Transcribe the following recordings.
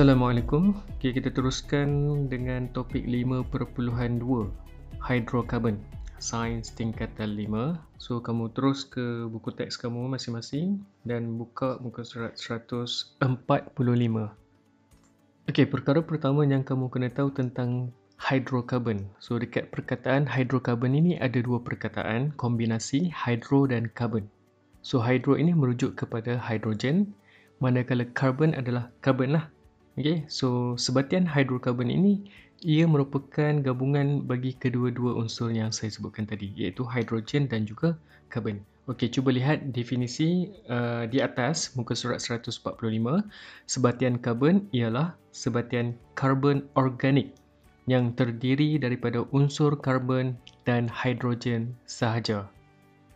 Assalamualaikum. Okay, kita teruskan dengan topik 5.2 Hydrocarbon Sains tingkatan 5 So, kamu terus ke buku teks kamu masing-masing Dan buka muka surat 145 Okay, perkara pertama yang kamu kena tahu tentang hydrocarbon So, dekat perkataan hydrocarbon ini ada dua perkataan Kombinasi hydro dan carbon. So, hydro ini merujuk kepada hydrogen Manakala carbon adalah carbon lah Okay, so sebatian hidrokarbon ini ia merupakan gabungan bagi kedua-dua unsur yang saya sebutkan tadi iaitu hidrogen dan juga karbon. Okey, cuba lihat definisi uh, di atas muka surat 145. Sebatian karbon ialah sebatian karbon organik yang terdiri daripada unsur karbon dan hidrogen sahaja.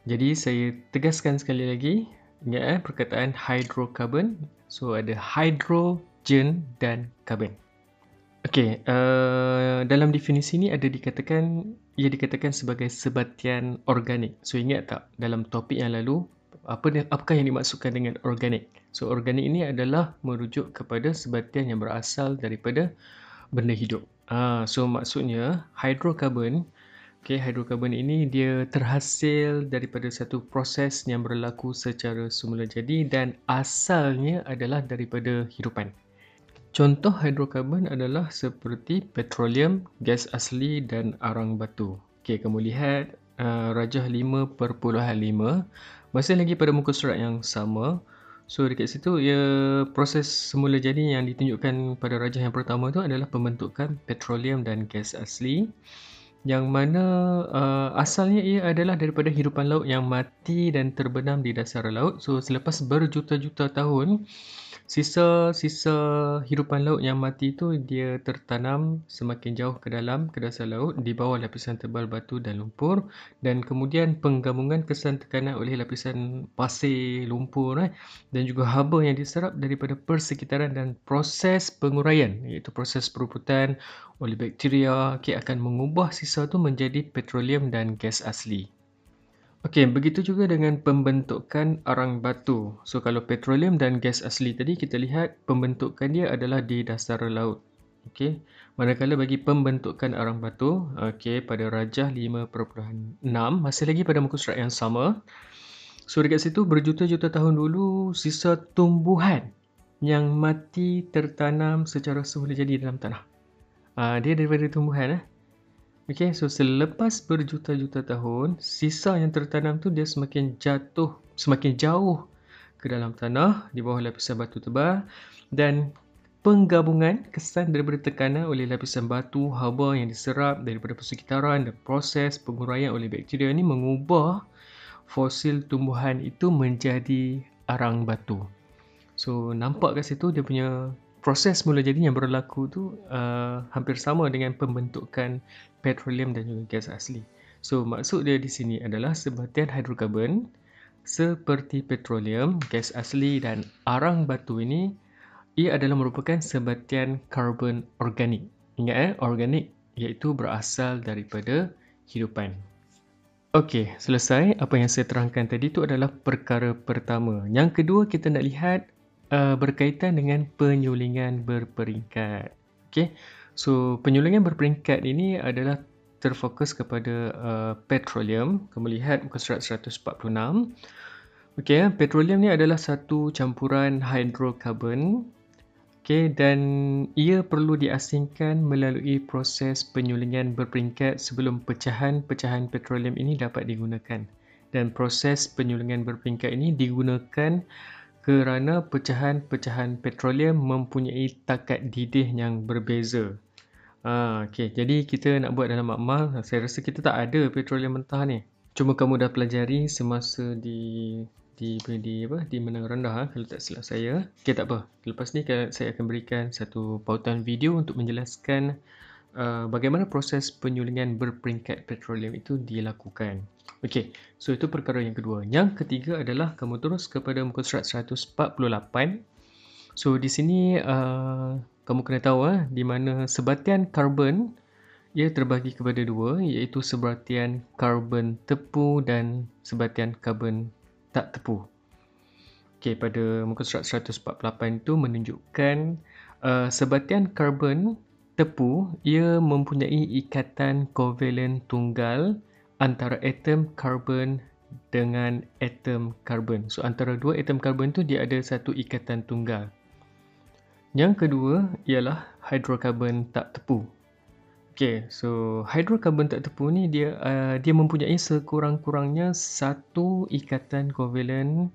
Jadi saya tegaskan sekali lagi, ingat eh perkataan hydrocarbon. So ada hydro oksigen dan karbon. Okey, uh, dalam definisi ini ada dikatakan ia dikatakan sebagai sebatian organik. So ingat tak dalam topik yang lalu apa apakah yang dimaksudkan dengan organik? So organik ini adalah merujuk kepada sebatian yang berasal daripada benda hidup. Ah, uh, so maksudnya hidrokarbon Okay, hidrokarbon ini dia terhasil daripada satu proses yang berlaku secara semula jadi dan asalnya adalah daripada hidupan. Contoh hidrokarbon adalah seperti petroleum, gas asli dan arang batu. Okey, kamu lihat uh, rajah 5.5 masih lagi pada muka surat yang sama. So dekat situ ia proses semula jadi yang ditunjukkan pada rajah yang pertama itu adalah pembentukan petroleum dan gas asli yang mana uh, asalnya ia adalah daripada hidupan laut yang mati dan terbenam di dasar laut. So selepas berjuta-juta tahun Sisa-sisa hidupan laut yang mati itu dia tertanam semakin jauh ke dalam ke dasar laut di bawah lapisan tebal batu dan lumpur dan kemudian penggabungan kesan tekanan oleh lapisan pasir lumpur eh, dan juga haba yang diserap daripada persekitaran dan proses penguraian iaitu proses peruputan oleh bakteria okay, akan mengubah sisa itu menjadi petroleum dan gas asli. Okey, begitu juga dengan pembentukan arang batu. So kalau petroleum dan gas asli tadi kita lihat pembentukan dia adalah di dasar laut. Okey. Manakala bagi pembentukan arang batu, okey pada rajah 5.6 masih lagi pada muka surat yang sama. So dekat situ berjuta-juta tahun dulu sisa tumbuhan yang mati tertanam secara semula jadi dalam tanah. Uh, dia daripada tumbuhan eh. Okay, so selepas berjuta-juta tahun, sisa yang tertanam tu dia semakin jatuh, semakin jauh ke dalam tanah di bawah lapisan batu tebal dan penggabungan kesan daripada tekanan oleh lapisan batu, haba yang diserap daripada persekitaran dan proses penguraian oleh bakteria ini mengubah fosil tumbuhan itu menjadi arang batu. So nampak kat situ dia punya proses mula jadi yang berlaku tu uh, hampir sama dengan pembentukan petroleum dan juga gas asli. So maksud dia di sini adalah sebatian hidrokarbon seperti petroleum, gas asli dan arang batu ini ia adalah merupakan sebatian karbon organik. Ingat eh, organik iaitu berasal daripada hidupan. Okey, selesai. Apa yang saya terangkan tadi itu adalah perkara pertama. Yang kedua kita nak lihat uh, berkaitan dengan penyulingan berperingkat. Okay. So, penyulingan berperingkat ini adalah terfokus kepada uh, petroleum. Kamu lihat muka surat 146. Okay, petroleum ni adalah satu campuran hidrokarbon. Okay, dan ia perlu diasingkan melalui proses penyulingan berperingkat sebelum pecahan-pecahan petroleum ini dapat digunakan. Dan proses penyulingan berperingkat ini digunakan kerana pecahan-pecahan petroleum mempunyai takat didih yang berbeza. Ha, okay. Jadi kita nak buat dalam makmal, saya rasa kita tak ada petroleum mentah ni. Cuma kamu dah pelajari semasa di di di apa di menang rendah ha? kalau tak silap saya. Okey tak apa. Lepas ni saya akan berikan satu pautan video untuk menjelaskan uh, bagaimana proses penyulingan berperingkat petroleum itu dilakukan. Okey, so itu perkara yang kedua. Yang ketiga adalah kamu terus kepada muka surat 148. So di sini uh, kamu kena tahu uh, di mana sebatian karbon ia terbagi kepada dua iaitu sebatian karbon tepu dan sebatian karbon tak tepu. Okey, pada muka surat 148 itu menunjukkan uh, sebatian karbon tepu ia mempunyai ikatan kovalen tunggal antara atom karbon dengan atom karbon. So antara dua atom karbon tu dia ada satu ikatan tunggal. Yang kedua ialah hidrokarbon tak tepu. Okay, so hidrokarbon tak tepu ni dia uh, dia mempunyai sekurang-kurangnya satu ikatan kovalen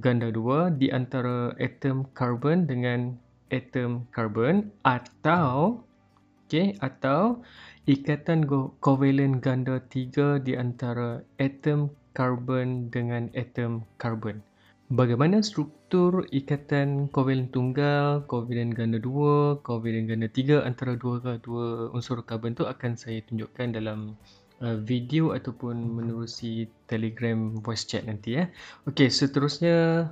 ganda dua di antara atom karbon dengan atom karbon atau okay, atau ikatan kovalen ganda tiga di antara atom karbon dengan atom karbon. Bagaimana struktur ikatan kovalen tunggal, kovalen ganda dua, kovalen ganda tiga antara dua dua unsur karbon tu akan saya tunjukkan dalam uh, video ataupun menerusi Telegram voice chat nanti ya. Okey, seterusnya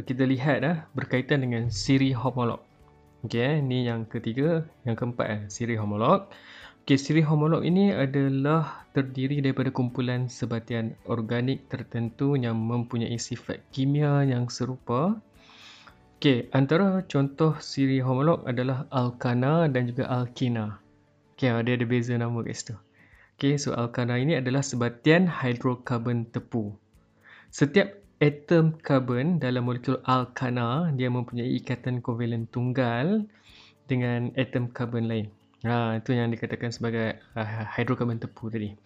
kita lihat ah berkaitan dengan siri homolog. Okey, ini yang ketiga, yang keempat eh, siri homolog. Okay, siri homolog ini adalah terdiri daripada kumpulan sebatian organik tertentu yang mempunyai sifat kimia yang serupa. Okay, antara contoh siri homolog adalah alkana dan juga alkina. Okay, ada ada beza nama kat situ. Okay, so alkana ini adalah sebatian hidrokarbon tepu. Setiap atom karbon dalam molekul alkana dia mempunyai ikatan kovalen tunggal dengan atom karbon lain. Ha, itu yang dikatakan sebagai uh, hidrokarbon tepu tadi.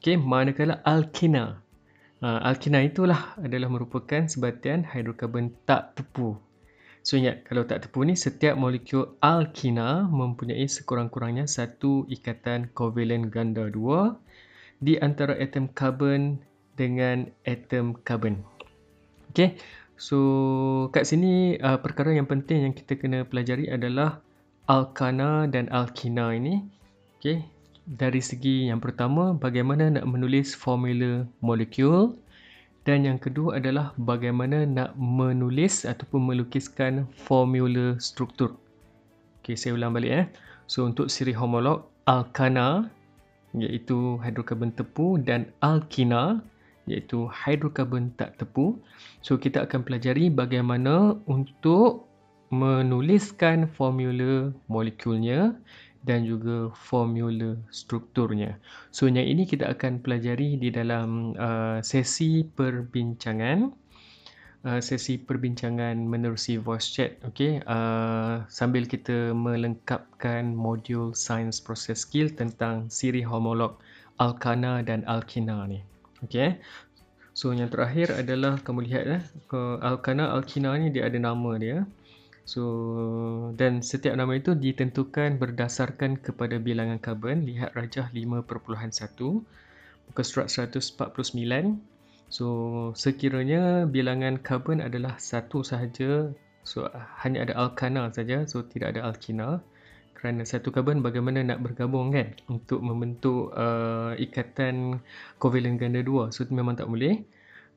Okey, manakala alkina. Ha, alkina itulah adalah merupakan sebatian hidrokarbon tak tepu. So ingat, kalau tak tepu ni, setiap molekul alkina mempunyai sekurang-kurangnya satu ikatan kovalen ganda dua di antara atom karbon dengan atom karbon. Okey, so kat sini uh, perkara yang penting yang kita kena pelajari adalah alkana dan alkina ini. Okay. Dari segi yang pertama, bagaimana nak menulis formula molekul. Dan yang kedua adalah bagaimana nak menulis ataupun melukiskan formula struktur. Okay, saya ulang balik. Eh. So, untuk siri homolog, alkana iaitu hidrokarbon tepu dan alkina iaitu hidrokarbon tak tepu. So, kita akan pelajari bagaimana untuk menuliskan formula molekulnya dan juga formula strukturnya. So yang ini kita akan pelajari di dalam uh, sesi perbincangan uh, sesi perbincangan menerusi voice chat okey uh, sambil kita melengkapkan modul science process skill tentang siri homolog alkana dan alkina ni. Okey. So yang terakhir adalah kamu lihat eh alkana alkina ni dia ada nama dia. So dan setiap nama itu ditentukan berdasarkan kepada bilangan karbon. Lihat rajah 5.1 muka surat 149. So sekiranya bilangan karbon adalah satu sahaja, so hanya ada alkana saja, so tidak ada alkina. Kerana satu karbon bagaimana nak bergabung kan untuk membentuk uh, ikatan kovalen ganda dua. So itu memang tak boleh.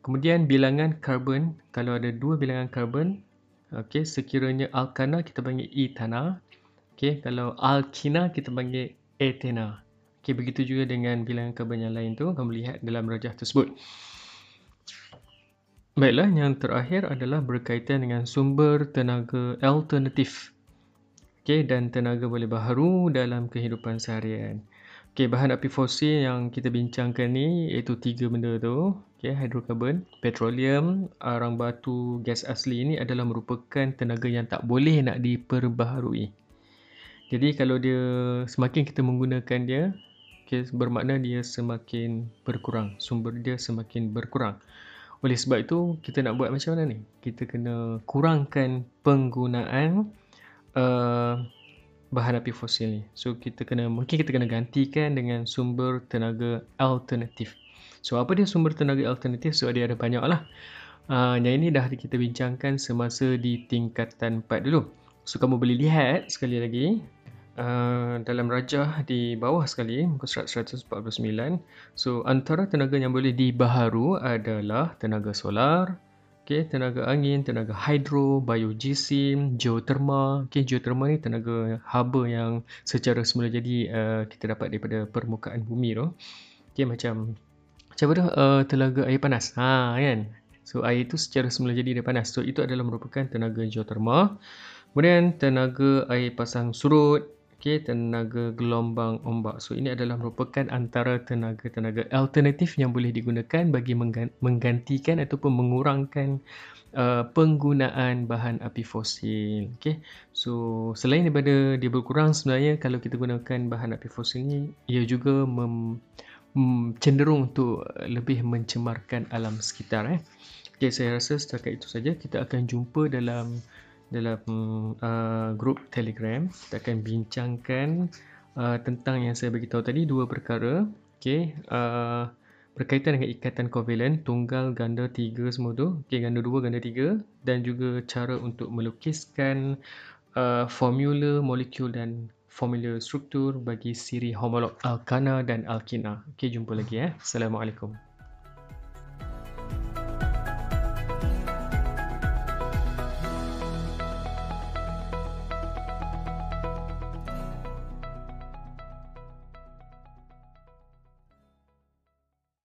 Kemudian bilangan karbon, kalau ada dua bilangan karbon, Okey, sekiranya alkana kita panggil etana. Okey, kalau alkina kita panggil etena. Okey, begitu juga dengan bilangan karbon yang lain tu kamu lihat dalam rajah tersebut. Baiklah, yang terakhir adalah berkaitan dengan sumber tenaga alternatif. Okey, dan tenaga boleh baharu dalam kehidupan seharian. Okey, bahan api fosil yang kita bincangkan ni iaitu tiga benda tu. Okey, hidrokarbon, petroleum, arang batu, gas asli ini adalah merupakan tenaga yang tak boleh nak diperbaharui. Jadi kalau dia semakin kita menggunakan dia, okay, bermakna dia semakin berkurang. Sumber dia semakin berkurang. Oleh sebab itu, kita nak buat macam mana ni? Kita kena kurangkan penggunaan uh, bahan api fosil ni. So kita kena mungkin kita kena gantikan dengan sumber tenaga alternatif. So apa dia sumber tenaga alternatif? So dia ada banyak lah. Uh, yang ini dah kita bincangkan semasa di tingkatan 4 dulu. So kamu boleh lihat sekali lagi uh, dalam rajah di bawah sekali muka surat 149. So antara tenaga yang boleh dibaharu adalah tenaga solar, Okay, tenaga angin, tenaga hidro, biogesim, geoterma. Okay, geoterma ni tenaga haba yang secara semula jadi uh, kita dapat daripada permukaan bumi tu. Okay, macam macam apa tu? Uh, tenaga air panas. Ha, kan? So, air itu secara semula jadi dia panas. So, itu adalah merupakan tenaga geoterma. Kemudian tenaga air pasang surut, okay, tenaga gelombang ombak. So ini adalah merupakan antara tenaga-tenaga alternatif yang boleh digunakan bagi menggantikan ataupun mengurangkan uh, penggunaan bahan api fosil. Okay. So selain daripada dia berkurang sebenarnya kalau kita gunakan bahan api fosil ni ia juga mem, mem, cenderung untuk lebih mencemarkan alam sekitar. Eh. Okay, saya rasa setakat itu saja kita akan jumpa dalam dalam uh, grup Telegram. Kita akan bincangkan uh, tentang yang saya beritahu tadi dua perkara. Okey uh, berkaitan dengan ikatan kovalen tunggal ganda tiga semua tu. Okey ganda dua ganda tiga. Dan juga cara untuk melukiskan uh, formula molekul dan formula struktur bagi siri homolog alkana dan alkina. Okey jumpa lagi eh. assalamualaikum